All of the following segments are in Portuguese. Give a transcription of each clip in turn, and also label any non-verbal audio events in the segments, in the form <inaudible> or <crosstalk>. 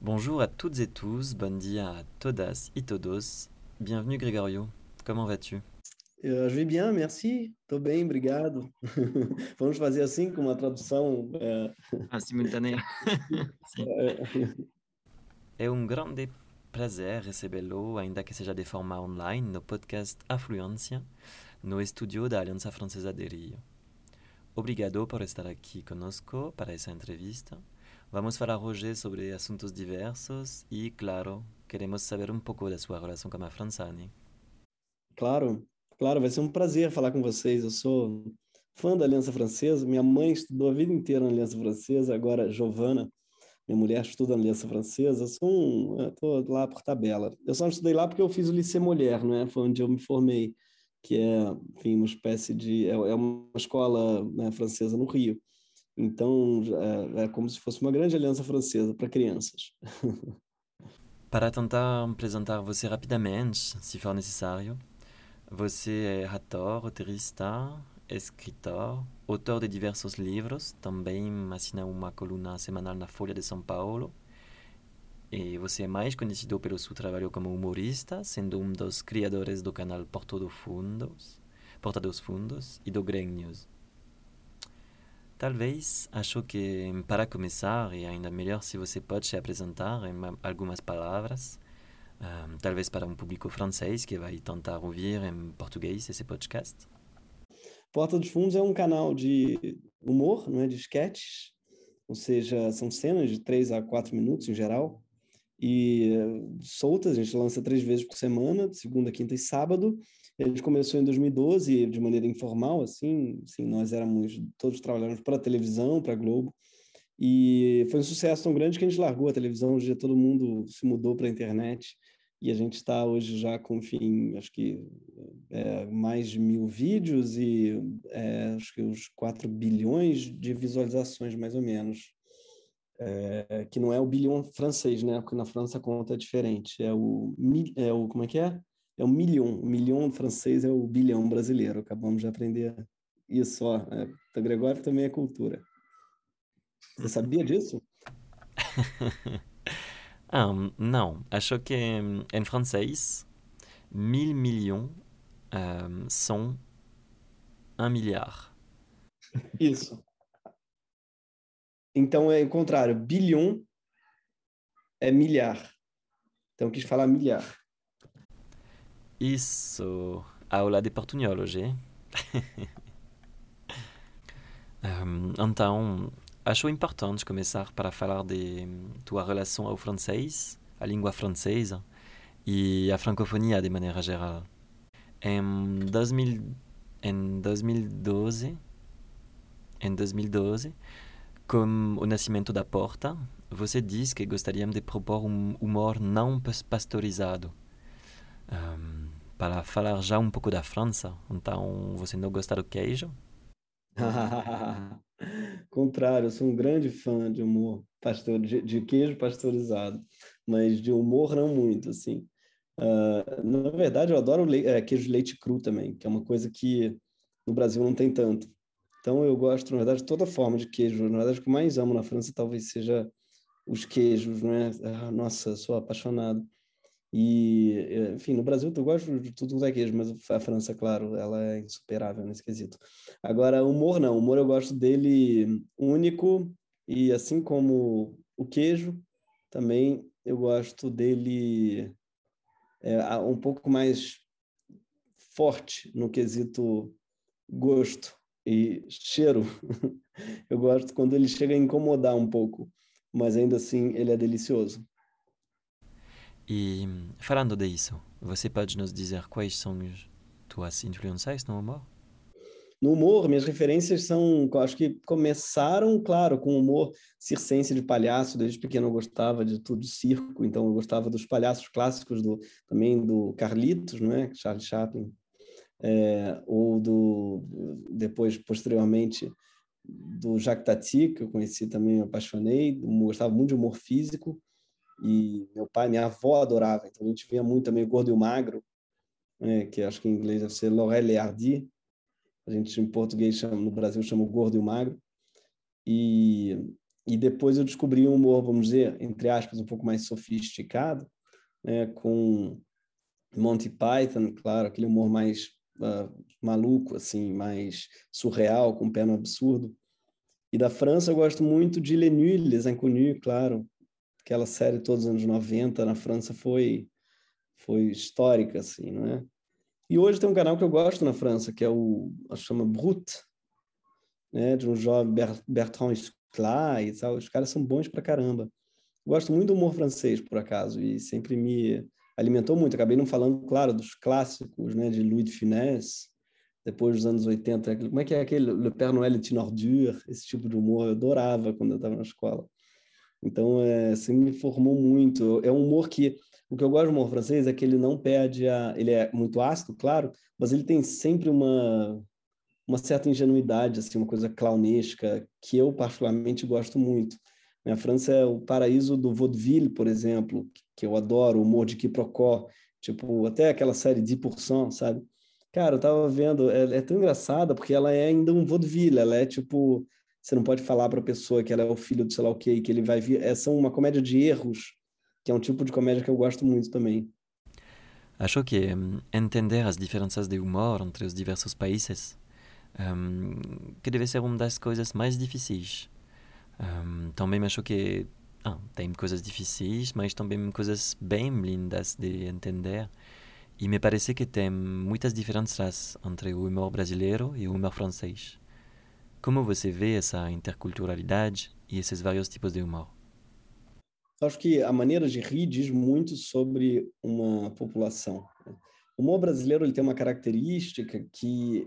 Bonjour à toutes et tous, bon dia à todas e todos. Bienvenue Gregorio, comment vas-tu? Eu, je vais bien, merci. Tô bem, obrigado. <laughs> Vamos fazer assim com uma tradução. É... Ah, <laughs> simultânea. é um grande prazer recebê-lo, ainda que seja de forma online, no podcast Afluência, no estúdio da Aliança Francesa de Rio. Obrigado por estar aqui conosco para essa entrevista. Vamos falar hoje sobre assuntos diversos e, claro, queremos saber um pouco da sua relação com a França, né? Claro, claro, vai ser um prazer falar com vocês. Eu sou fã da Aliança Francesa, minha mãe estudou a vida inteira na Aliança Francesa, agora Giovana, minha mulher estuda na Aliança Francesa, eu sou um, estou lá por tabela. Eu só estudei lá porque eu fiz o Lycée Molière, né? Foi onde eu me formei, que é, enfim, uma espécie de é, é uma escola né, francesa no Rio. Então, é, é como se fosse uma grande aliança francesa para crianças. <laughs> Para tentar apresentar você rapidamente, se for necessário, você é ator, roteirista, escritor, autor de diversos livros, também assina uma coluna semanal na Folha de São Paulo. E você é mais conhecido pelo seu trabalho como humorista, sendo um dos criadores do canal Porta dos Fundos, Porta dos Fundos e do News. Talvez acho que para começar, e ainda melhor se você pode se apresentar em algumas palavras, um, talvez para um público francês que vai tentar ouvir em português esse podcast. Porta dos Fundos é um canal de humor, não é, de sketches, ou seja, são cenas de três a quatro minutos em geral, e uh, soltas, a gente lança três vezes por semana, segunda, quinta e sábado, gente começou em 2012 de maneira informal, assim, assim nós éramos todos trabalhamos para a televisão, para a Globo, e foi um sucesso tão grande que a gente largou a televisão, hoje todo mundo se mudou para a internet e a gente está hoje já com, enfim, acho que é, mais de mil vídeos e é, acho que uns 4 bilhões de visualizações, mais ou menos. É, que não é o bilhão francês, né? Porque na França a conta é diferente. É o, é o como é que é? É o milhão. O milhão francês é o bilhão brasileiro. Acabamos de aprender isso. Ó. É, então, Gregório também é cultura. Você sabia disso? <laughs> ah, não. Acho que em francês, mil milhões um, são um milhar. Isso. Então é o contrário. Bilhão é milhar. Então quis falar milhar. Isso, aula de portunhol hoje. <laughs> um, então, acho importante começar para falar de tua relação ao francês, a língua francesa e a francofonia de maneira geral. Em, 2000, em 2012, em 2012, com o nascimento da Porta, você disse que gostaria de propor um humor não pastorizado. Um, para falar já um pouco da França. Então, você não gosta do queijo? <laughs> Contrário, eu sou um grande fã de humor pastor, de, de queijo pasteurizado, mas de humor não muito, assim. Uh, na verdade, eu adoro le é, queijo de leite cru também, que é uma coisa que no Brasil não tem tanto. Então, eu gosto, na verdade, de toda forma de queijo. Na verdade, o que mais amo na França talvez seja os queijos, né? Ah, nossa, sou apaixonado. E, enfim, no Brasil eu gosto de tudo é queijo, mas a França, claro, ela é insuperável nesse quesito. Agora, humor não, humor eu gosto dele único e assim como o queijo, também eu gosto dele é, um pouco mais forte no quesito gosto e cheiro. <laughs> eu gosto quando ele chega a incomodar um pouco, mas ainda assim ele é delicioso. E falando disso, você pode nos dizer quais são as tuas influências no humor? No humor, minhas referências são, acho que começaram, claro, com humor circense de palhaço. Desde pequeno eu gostava de tudo de circo, então eu gostava dos palhaços clássicos do também do Carlitos, não é? Charlie Chaplin, é, ou do depois posteriormente do Jacques Tati, que eu conheci também, eu apaixonei. Gostava muito de humor físico e meu pai, minha avó adorava. Então a gente via muito também o Gordo e o Magro, né, que acho que em inglês deve ser Laurel Hardy. A gente em português chama, no Brasil chama o Gordo e o Magro. E e depois eu descobri um humor, vamos dizer, entre aspas, um pouco mais sofisticado, né, com Monty Python, claro, aquele humor mais uh, maluco, assim, mais surreal, com pé no absurdo. E da França eu gosto muito de Les Nuits, Les Inconnus, claro. Aquela série todos os anos 90 na França foi foi histórica, assim, não é? E hoje tem um canal que eu gosto na França, que é o, chama Brut, né, de um jovem Bertrand Sclat e tal. Os caras são bons pra caramba. Gosto muito do humor francês, por acaso, e sempre me alimentou muito. Acabei não falando, claro, dos clássicos, né, de Louis de Funès, depois dos anos 80. Como é que é aquele Le Père Noël est une? Esse tipo de humor eu adorava quando eu estava na escola. Então, é, assim, me formou muito. É um humor que... O que eu gosto do humor francês é que ele não perde a... Ele é muito ácido, claro, mas ele tem sempre uma uma certa ingenuidade, assim, uma coisa clownesca, que eu particularmente gosto muito. A França é o paraíso do vaudeville, por exemplo, que eu adoro, o humor de quiprocó, tipo, até aquela série 10%, sabe? Cara, eu tava vendo, é, é, tão engraçada porque ela é ainda um vaudeville, ela é tipo, você não pode falar para a pessoa que ela é o filho do sei lá o quê, que ele vai vir, é são uma comédia de erros, que é um tipo de comédia que eu gosto muito também. Acho que um, entender as diferenças de humor entre os diversos países um, que deve ser uma das coisas mais difíceis. Um, também acho que ah, tem coisas difíceis, mas também coisas bem lindas de entender. E me parece que tem muitas diferenças entre o humor brasileiro e o humor francês. Como você vê essa interculturalidade e esses vários tipos de humor? Acho que a maneira de rir diz muito sobre uma população. O humor brasileiro ele tem uma característica que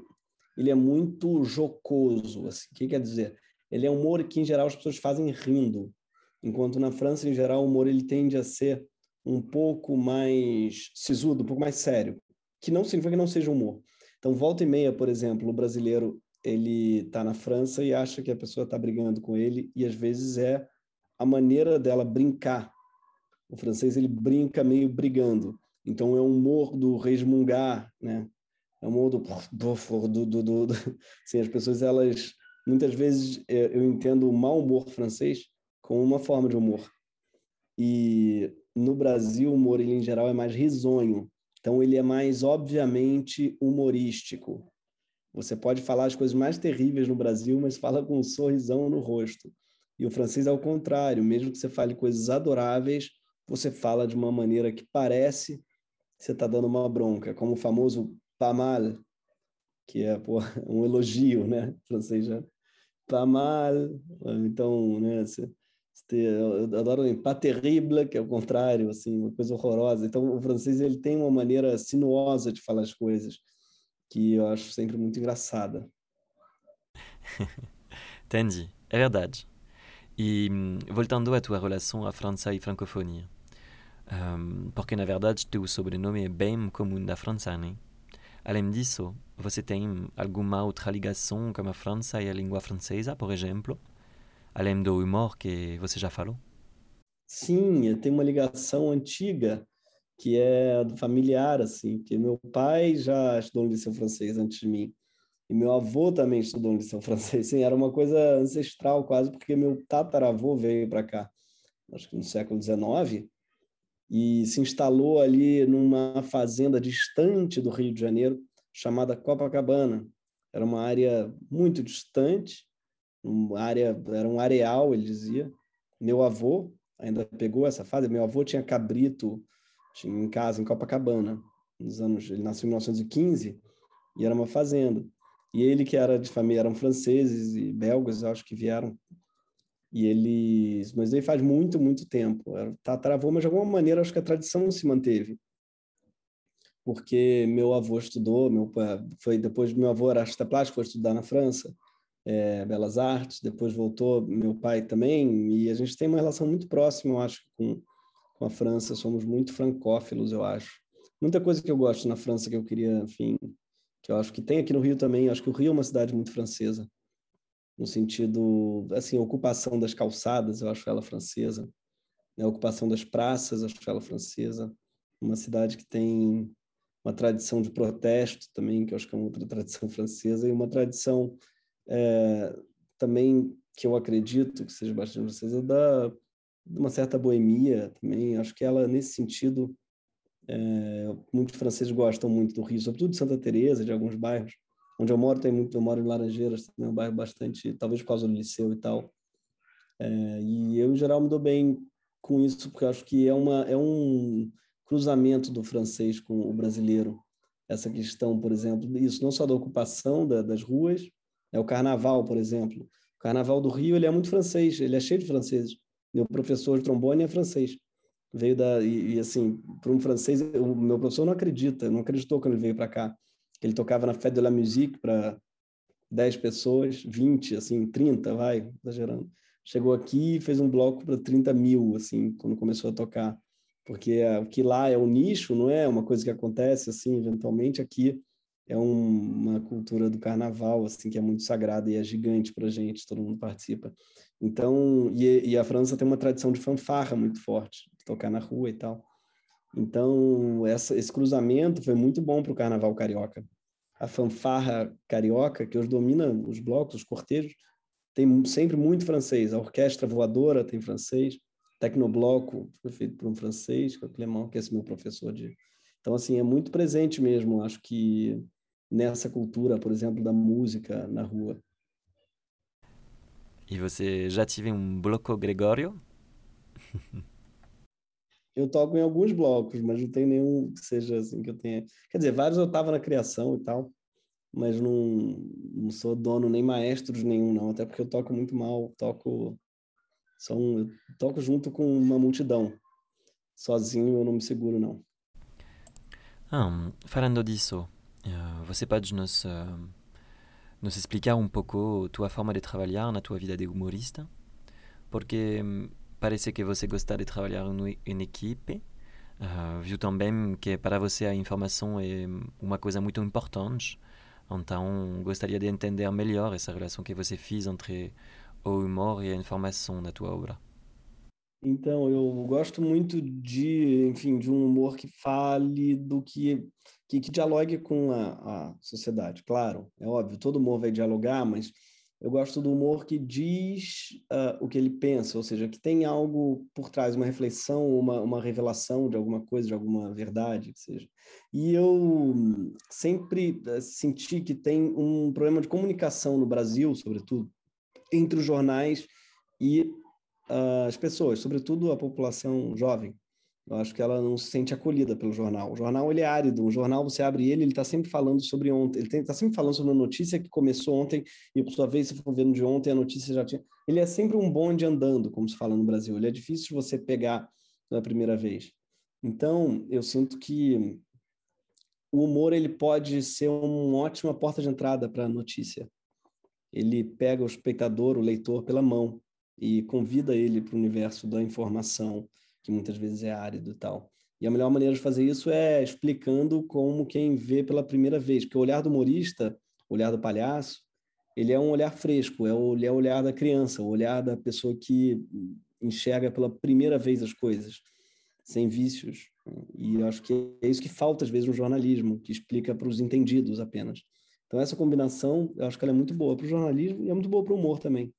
ele é muito jocoso. Assim. O que quer dizer? Ele é um humor que, em geral, as pessoas fazem rindo. Enquanto na França, em geral, o humor ele tende a ser um pouco mais sisudo, um pouco mais sério. Que não significa que não seja humor. Então, volta e meia, por exemplo, o brasileiro ele está na França e acha que a pessoa está brigando com ele e às vezes é a maneira dela brincar. O francês ele brinca meio brigando. Então é um humor do resmungar, né? é um modo do, do, do, do, <laughs> assim, as pessoas elas muitas vezes é, eu entendo o mau humor francês como uma forma de humor e no Brasil o humor ele em geral é mais risonho então ele é mais obviamente humorístico você pode falar as coisas mais terríveis no Brasil mas fala com um sorrisão no rosto e o francês é o contrário mesmo que você fale coisas adoráveis você fala de uma maneira que parece que você está dando uma bronca como o famoso pas mal, que é pô, <laughs> um elogio, né? Francês já pas mal. Então, né? Você, eu adoro o pas terrible, que é o contrário, assim, uma coisa horrorosa. Então, o francês ele tem uma maneira sinuosa de falar as coisas que eu acho sempre muito engraçada. <laughs> Entendi, é verdade. E voltando à tua relação à França e francofonia, um, porque na verdade teu sobrenome é bem comum da França, né? Além disso, você tem alguma outra ligação com a França e a língua francesa, por exemplo? Além do humor que você já falou? Sim, tenho uma ligação antiga que é familiar, assim, que meu pai já estudou no liceu francês antes de mim. E meu avô também estudou no liceu <laughs> francês. Sim, era uma coisa ancestral quase, porque meu tataravô veio para cá, acho que no século XIX, e se instalou ali numa fazenda distante do Rio de Janeiro, chamada Copacabana. Era uma área muito distante, uma área, era um areal, ele dizia. Meu avô ainda pegou essa fase. Meu avô tinha cabrito tinha em casa em Copacabana, nos anos, ele nasceu em 1915 e era uma fazenda. E ele que era de família, eram franceses e belgas, acho que vieram e eles, mas ele faz muito, muito tempo. Tá, travou, mas de alguma maneira acho que a tradição se manteve. Porque meu avô estudou, meu foi depois meu avô era artista plástico, foi estudar na França, é, belas artes, depois voltou meu pai também, e a gente tem uma relação muito próxima, eu acho, com, com a França, somos muito francófilos, eu acho. Muita coisa que eu gosto na França que eu queria, enfim, que eu acho que tem aqui no Rio também, eu acho que o Rio é uma cidade muito francesa no sentido, assim, ocupação das calçadas, eu acho ela francesa, né? ocupação das praças, eu acho ela francesa, uma cidade que tem uma tradição de protesto também, que eu acho que é uma outra <laughs> tradição francesa, e uma tradição é, também que eu acredito que seja bastante francesa, da, de uma certa boemia também. Acho que ela, nesse sentido, é, muitos franceses gostam muito do Rio, sobretudo de Santa Teresa, de alguns bairros. Onde eu moro tem muito, eu moro em Laranjeiras, é um bairro bastante, talvez por causa do liceu e tal. É, e eu, em geral, me dou bem com isso, porque acho que é, uma, é um cruzamento do francês com o brasileiro. Essa questão, por exemplo, isso não só da ocupação da, das ruas, é o carnaval, por exemplo. O carnaval do Rio ele é muito francês, ele é cheio de franceses. Meu professor de trombone é francês. Veio da e, e assim, para um francês, o meu professor não acredita, não acreditou quando ele veio para cá. Ele tocava na Fête de la Musique para 10 pessoas, 20, assim, 30, vai, exagerando chegou aqui e fez um bloco para 30 mil, assim, quando começou a tocar. Porque o que lá é um nicho, não é uma coisa que acontece, assim, eventualmente. Aqui é um, uma cultura do carnaval, assim, que é muito sagrada e é gigante para gente, todo mundo participa. Então, e, e, a França tem uma tradição de fanfarra muito forte, de tocar na rua e tal. Então, essa, esse cruzamento foi muito bom para o carnaval carioca. A fanfarra carioca, que hoje domina os blocos, os cortejos, tem sempre muito francês. A orquestra voadora tem francês, Tecnobloco foi feito por um francês, que é o Clément, que é esse meu professor de. Então, assim, é muito presente mesmo, acho que nessa cultura, por exemplo, da música na rua. E você já tive um bloco Gregório? <laughs> eu toco em alguns blocos, mas não tem nenhum que seja assim que eu tenha. Quer dizer, vários eu estava na criação e tal, mas não, não sou dono nem maestro de nenhum, não, até porque eu toco muito mal, toco, só um, toco junto com uma multidão. Sozinho eu não me seguro, não. Ah, falando disso, uh, você pode nos, uh, nos explicar um pouco tua forma de trabalhar na tua vida de humorista? Porque um, parece que você gosta de trabalhar em, equipe, uh, viu também que para você a informação é uma coisa muito importante, então, gostaria de entender melhor essa relação que você fez entre o humor e a informação na tua obra. Então, eu gosto muito de, enfim, de um humor que fale do que que, que dialogue com a, a sociedade. Claro, é óbvio, todo humor vai dialogar, mas eu gosto do humor que diz uh, o que ele pensa, ou seja, que tem algo por trás, uma reflexão, uma, uma revelação de alguma coisa, de alguma verdade, que seja. E eu sempre uh, senti que tem um problema de comunicação no Brasil, sobretudo, entre os jornais e as pessoas, sobretudo a população jovem. Eu acho que ela não se sente acolhida pelo jornal. O jornal ele é árido. O jornal você abre ele, ele está sempre falando sobre ontem. Ele está sempre falando sobre uma notícia que começou ontem e por sua vez se for vendo de ontem a notícia já tinha. Ele é sempre um bonde andando, como se fala no Brasil. Ele é difícil você pegar na primeira vez. Então eu sinto que o humor ele pode ser uma ótima porta de entrada para a notícia. Ele pega o espectador, o leitor pela mão e convida ele para o universo da informação que muitas vezes é árido e tal. E a melhor maneira de fazer isso é explicando como quem vê pela primeira vez, porque o olhar do humorista, o olhar do palhaço, ele é um olhar fresco, é o, é o olhar da criança, o olhar da pessoa que enxerga pela primeira vez as coisas, sem vícios. E eu acho que é isso que falta às vezes no jornalismo, que explica para os entendidos apenas. Então essa combinação, eu acho que ela é muito boa para o jornalismo e é muito boa para o humor também.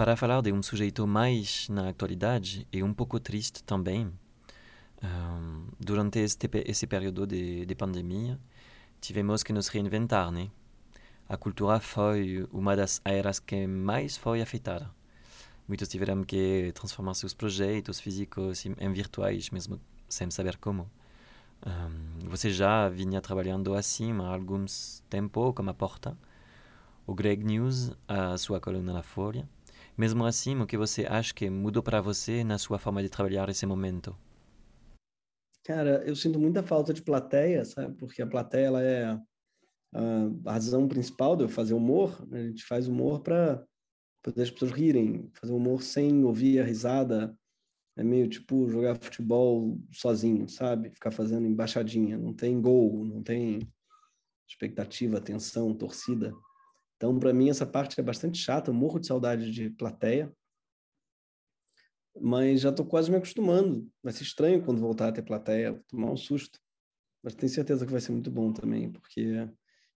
Para falar de um sujeito mais na atualidade e um pouco triste também, um, durante este, esse período de, de pandemia, tivemos que nos reinventar, né? A cultura foi uma das áreas que mais foi afetada. Muitos tiveram que transformar seus projetos físicos em virtuais, mesmo sem saber como. Um, você já vinha trabalhando assim há algum tempo, como a Porta, o Greg News, a sua coluna na Folha, mesmo assim, o que você acha que mudou para você na sua forma de trabalhar esse momento? Cara, eu sinto muita falta de plateia, sabe? Porque a plateia ela é a razão principal de eu fazer humor. A gente faz humor para fazer as pessoas rirem, fazer humor sem ouvir a risada. É meio tipo jogar futebol sozinho, sabe? Ficar fazendo embaixadinha. Não tem gol, não tem expectativa, tensão, torcida. Então, para mim, essa parte é bastante chata, eu morro de saudade de plateia. Mas já estou quase me acostumando. Vai ser estranho quando voltar a ter plateia, tomar um susto. Mas tenho certeza que vai ser muito bom também, porque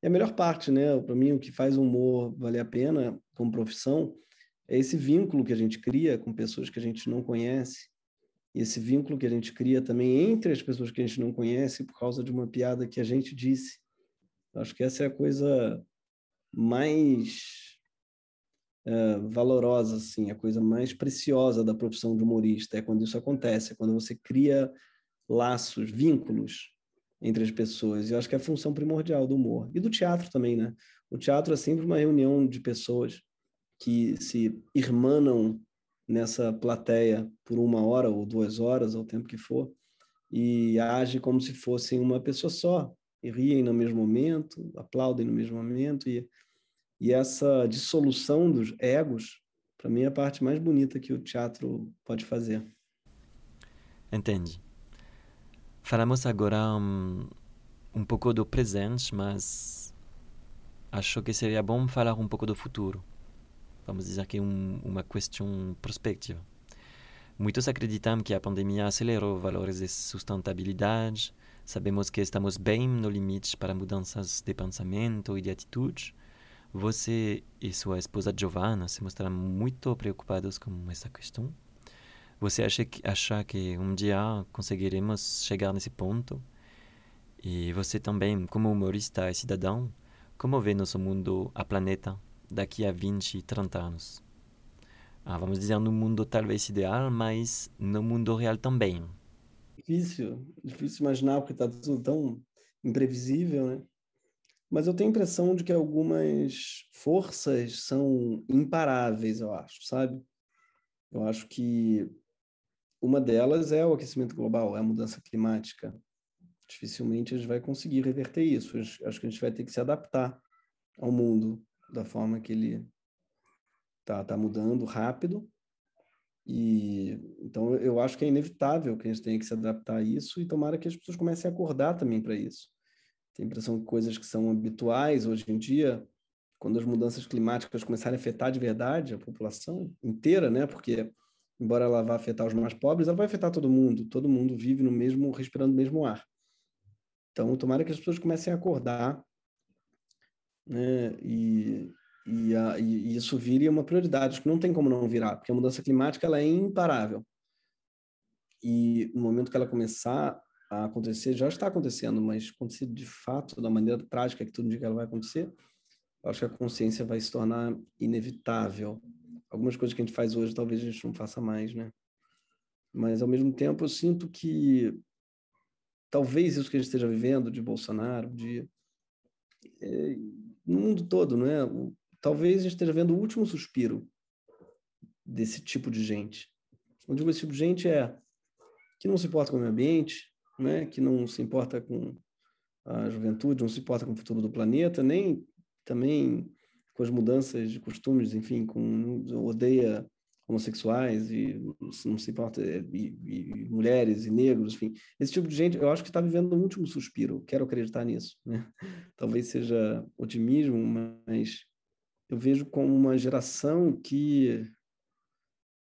E a melhor parte, né? Para mim, o que faz o humor valer a pena como profissão é esse vínculo que a gente cria com pessoas que a gente não conhece. E esse vínculo que a gente cria também entre as pessoas que a gente não conhece por causa de uma piada que a gente disse. Acho que essa é a coisa mais é, valorosa, assim, a coisa mais preciosa da profissão de humorista é quando isso acontece, é quando você cria laços, vínculos entre as pessoas. E eu acho que é a função primordial do humor e do teatro também, né? O teatro é sempre uma reunião de pessoas que se irmanam nessa plateia por uma hora ou duas horas, ou o tempo que for, e age como se fossem uma pessoa só, e riem no mesmo momento, aplaudem no mesmo momento, e, e essa dissolução dos egos, para mim, é a parte mais bonita que o teatro pode fazer. Entendi. Falamos agora um, um pouco do presente, mas acho que seria bom falar um pouco do futuro vamos dizer que um, uma questão prospectiva. Muitos acreditam que a pandemia acelerou valores de sustentabilidade. Sabemos que estamos bem no limite para mudanças de pensamento e de atitude. Você e sua esposa Giovanna se mostraram muito preocupados com essa questão. Você acha que, acha que um dia conseguiremos chegar nesse ponto? E você também, como humorista e cidadão, como vê nosso mundo, a planeta, daqui a 20, 30 anos. Ah, vamos dizer, no mundo talvez ideal, mas no mundo real também. Difícil, difícil imaginar, porque está tudo tão imprevisível, né? Mas eu tenho a impressão de que algumas forças são imparáveis, eu acho, sabe? Eu acho que uma delas é o aquecimento global, é a mudança climática. Dificilmente a gente vai conseguir reverter isso. Acho que a gente vai ter que se adaptar ao mundo da forma que ele tá, tá mudando rápido. E então eu acho que é inevitável que a gente tenha que se adaptar a isso e tomara que as pessoas comecem a acordar também para isso. Tenho a impressão que coisas que são habituais hoje em dia, quando as mudanças climáticas começarem a afetar de verdade a população inteira, né? Porque embora ela vá afetar os mais pobres, ela vai afetar todo mundo. Todo mundo vive no mesmo, respirando o mesmo ar. Então, tomara que as pessoas comecem a acordar né? E, e, a, e isso vire uma prioridade, que não tem como não virar, porque a mudança climática ela é imparável. E no momento que ela começar a acontecer, já está acontecendo, mas acontecer de fato da maneira trágica que tudo indica que ela vai acontecer, acho que a consciência vai se tornar inevitável. Algumas coisas que a gente faz hoje, talvez a gente não faça mais, né? Mas ao mesmo tempo eu sinto que talvez isso que a gente esteja vivendo de Bolsonaro, de é, no mundo todo, não é? O, talvez a gente esteja vendo o último suspiro desse tipo de gente. Eu digo esse tipo de gente é que não se importa com o meio ambiente, né? que não se importa com a juventude, não se importa com o futuro do planeta, nem também com as mudanças de costumes, enfim, com odeia homossexuais e não se importa e, e, mulheres e negros, enfim, esse tipo de gente, eu acho que está vivendo um último suspiro. Quero acreditar nisso. Né? <laughs> Talvez seja otimismo, mas eu vejo como uma geração que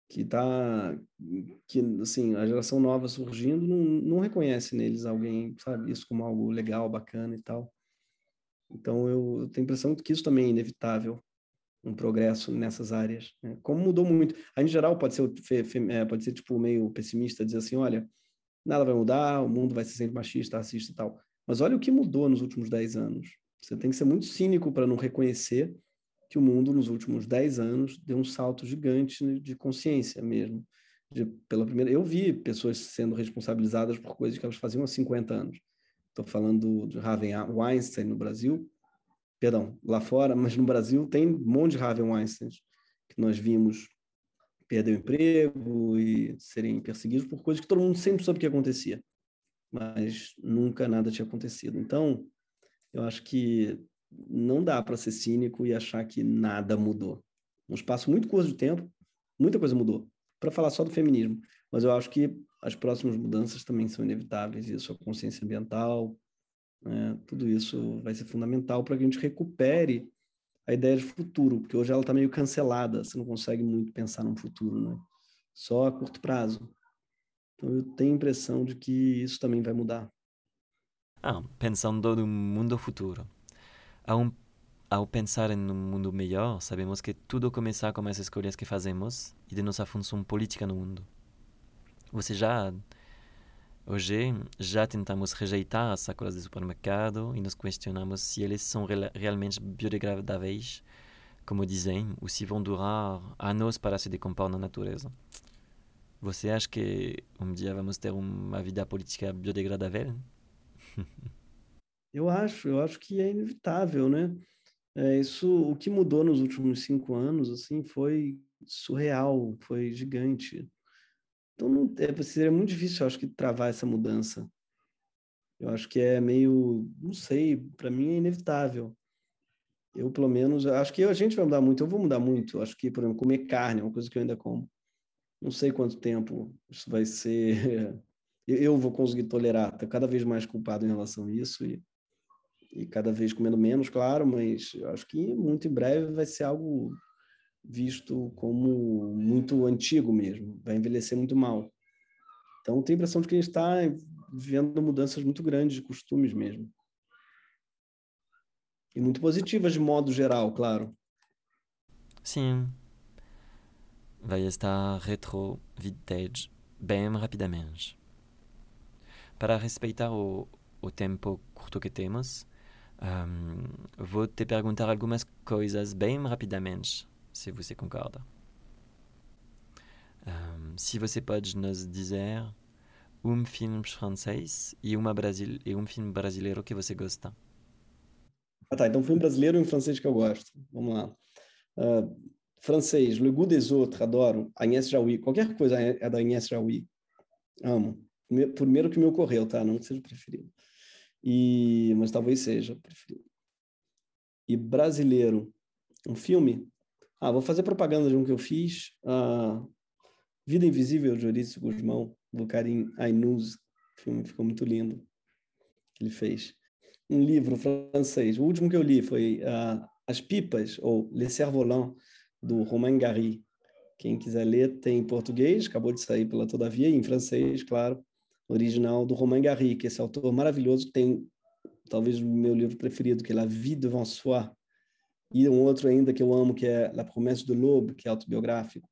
que está que assim a geração nova surgindo não, não reconhece neles alguém sabe isso como algo legal bacana e tal então eu, eu tenho a impressão que isso também é inevitável um progresso nessas áreas. Né? Como mudou muito. Aí, em geral, pode ser, é, pode ser tipo meio pessimista, dizer assim, olha, nada vai mudar, o mundo vai ser sempre machista, racista e tal. Mas olha o que mudou nos últimos 10 anos. Você tem que ser muito cínico para não reconhecer que o mundo, nos últimos 10 anos, deu um salto gigante de consciência mesmo. De, pela primeira, eu vi pessoas sendo responsabilizadas por coisas que elas faziam há 50 anos. Estou falando de Harvey Weinstein no Brasil, perdão, lá fora, <laughs> mas no Brasil tem um monte de Harvey Weinstein que nós vimos perder o emprego e serem perseguidos por coisas que todo mundo sempre soube que acontecia, mas nunca nada tinha acontecido. Então, eu acho que não dá para ser cínico e achar que nada mudou. Um espaço muito curto de tempo, muita coisa mudou. Para falar só do feminismo, mas eu acho que as próximas mudanças também são inevitáveis, isso a consciência ambiental, né? Tudo isso vai ser fundamental para que a gente recupere a ideia de futuro, porque hoje ela está meio cancelada, você não consegue muito pensar num futuro, né? só a curto prazo. Então eu tenho a impressão de que isso também vai mudar. Ah, pensando no mundo futuro. Ao, pensar em um mundo melhor, sabemos que tudo começa com as escolhas que fazemos e de nossa função política no mundo. Você já Hoje já tentamos rejeitar as sacolas de supermercado e nos questionamos se eles são realmente biodegradáveis, como dizem, ou se vão durar anos para se decompor na natureza. Você acha que um dia vamos ter uma vida política biodegradável? <laughs> eu acho, eu acho que é inevitável, né? É, isso, o que mudou nos últimos cinco anos, assim, foi surreal, foi gigante. Então, não, é, seria muito difícil, eu acho que, travar essa mudança. Eu acho que é meio, não sei, para mim é inevitável. Eu, pelo menos, acho que a gente vai mudar muito, eu vou mudar muito. Acho que, por exemplo, comer carne é uma coisa que eu ainda como. Não sei quanto tempo isso vai ser. <laughs> Eu vou conseguir tolerar. Estou cada vez mais culpado em relação a isso e, e cada vez comendo menos, claro, mas acho que muito em breve vai ser algo visto como muito antigo mesmo, vai envelhecer muito mal. Então, tenho a impressão de que a gente está vendo mudanças muito grandes de costumes mesmo. E muito positivas de modo geral, claro. Sim. Vai estar retro vintage bem rapidamente. Para respeitar o, o tempo curto que temos, um, vou te perguntar algumas coisas bem rapidamente se você concorda. Um, se você pode nos dizer um filme francês e, uma Brasil, e um filme brasileiro que você gosta. Ah, tá. Então, filme brasileiro e um francês que eu gosto. Vamos lá. Uh, francês, Le Goût des Autres, adoro. Agnès Jaoui. Qualquer coisa é, da Agnès Jaoui. Amo. Primeiro que me ocorreu, tá? Não que seja preferido. E... Mas talvez seja preferido. E brasileiro, um filme ah, vou fazer propaganda de um que eu fiz. Ah, Vida Invisível, de Eurício Guzmão, do Karim Ainuz. O filme ficou muito lindo. Que ele fez. Um livro francês. O último que eu li foi ah, As Pipas, ou Les Cerfs-Volants, do Romain Gary. Quem quiser ler, tem em português, acabou de sair pela Todavia, e em francês, claro, original do Romain Gary, que é esse autor maravilhoso que tem talvez o meu livro preferido, que é La Vie devant Soi, e um outro ainda que eu amo, que é La Promesse de l'Aube, que é autobiográfico.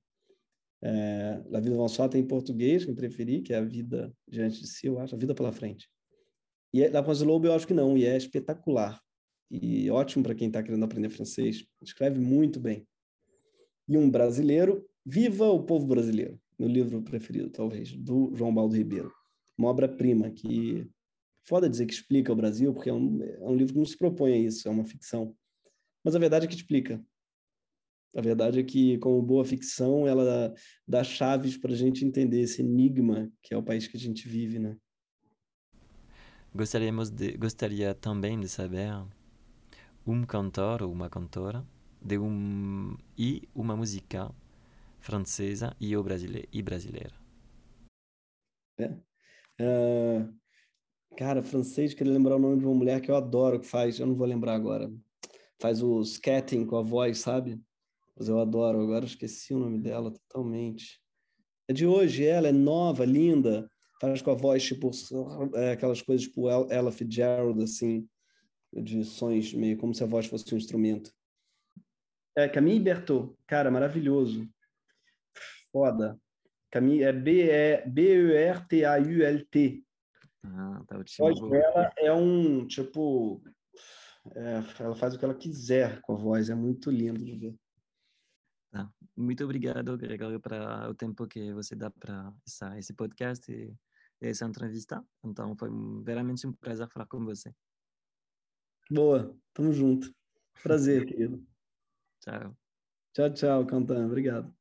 É, La Vida Avançada tem em português, que eu preferi, que é A Vida Diante de Si, eu acho, A Vida pela Frente. E La Promesse de l'Aube eu acho que não, e é espetacular. E ótimo para quem está querendo aprender francês. Escreve muito bem. E um brasileiro, Viva o Povo Brasileiro, meu livro preferido, talvez, do João Baldo Ribeiro. Uma obra-prima que foda dizer que explica o Brasil, porque é um, é um livro que não se propõe a isso, é uma ficção mas a verdade é que explica. A verdade é que, como boa ficção, ela dá chaves para a gente entender esse enigma que é o país que a gente vive, né? Gostaríamos de, gostaria também de saber um cantor ou uma cantora de um e uma música francesa e, brasile, e brasileira. É. Uh, cara, francês, queria lembrar o nome de uma mulher que eu adoro que faz, eu não vou lembrar agora faz o scatting com a voz, sabe? Mas eu adoro, agora esqueci o nome dela totalmente. É de hoje, ela é nova, linda, faz com a voz tipo é, aquelas coisas tipo Ella Fitzgerald, assim, de sons meio como se a voz fosse um instrumento. É Camille Berthaud, cara, maravilhoso. Foda. Camille, é B-E-R-T-A-U-L-T. Ah, tá, a voz dela é um, tipo, é, ela faz o que ela quiser com a voz, é muito lindo de ver. Ah, muito obrigado, Gregório, para o tempo que você dá para esse podcast e essa entrevista. Então, foi realmente um prazer falar com você. Boa, tamo junto. Prazer, <laughs> querido. Tchau. Tchau, tchau, Cantan. Obrigado.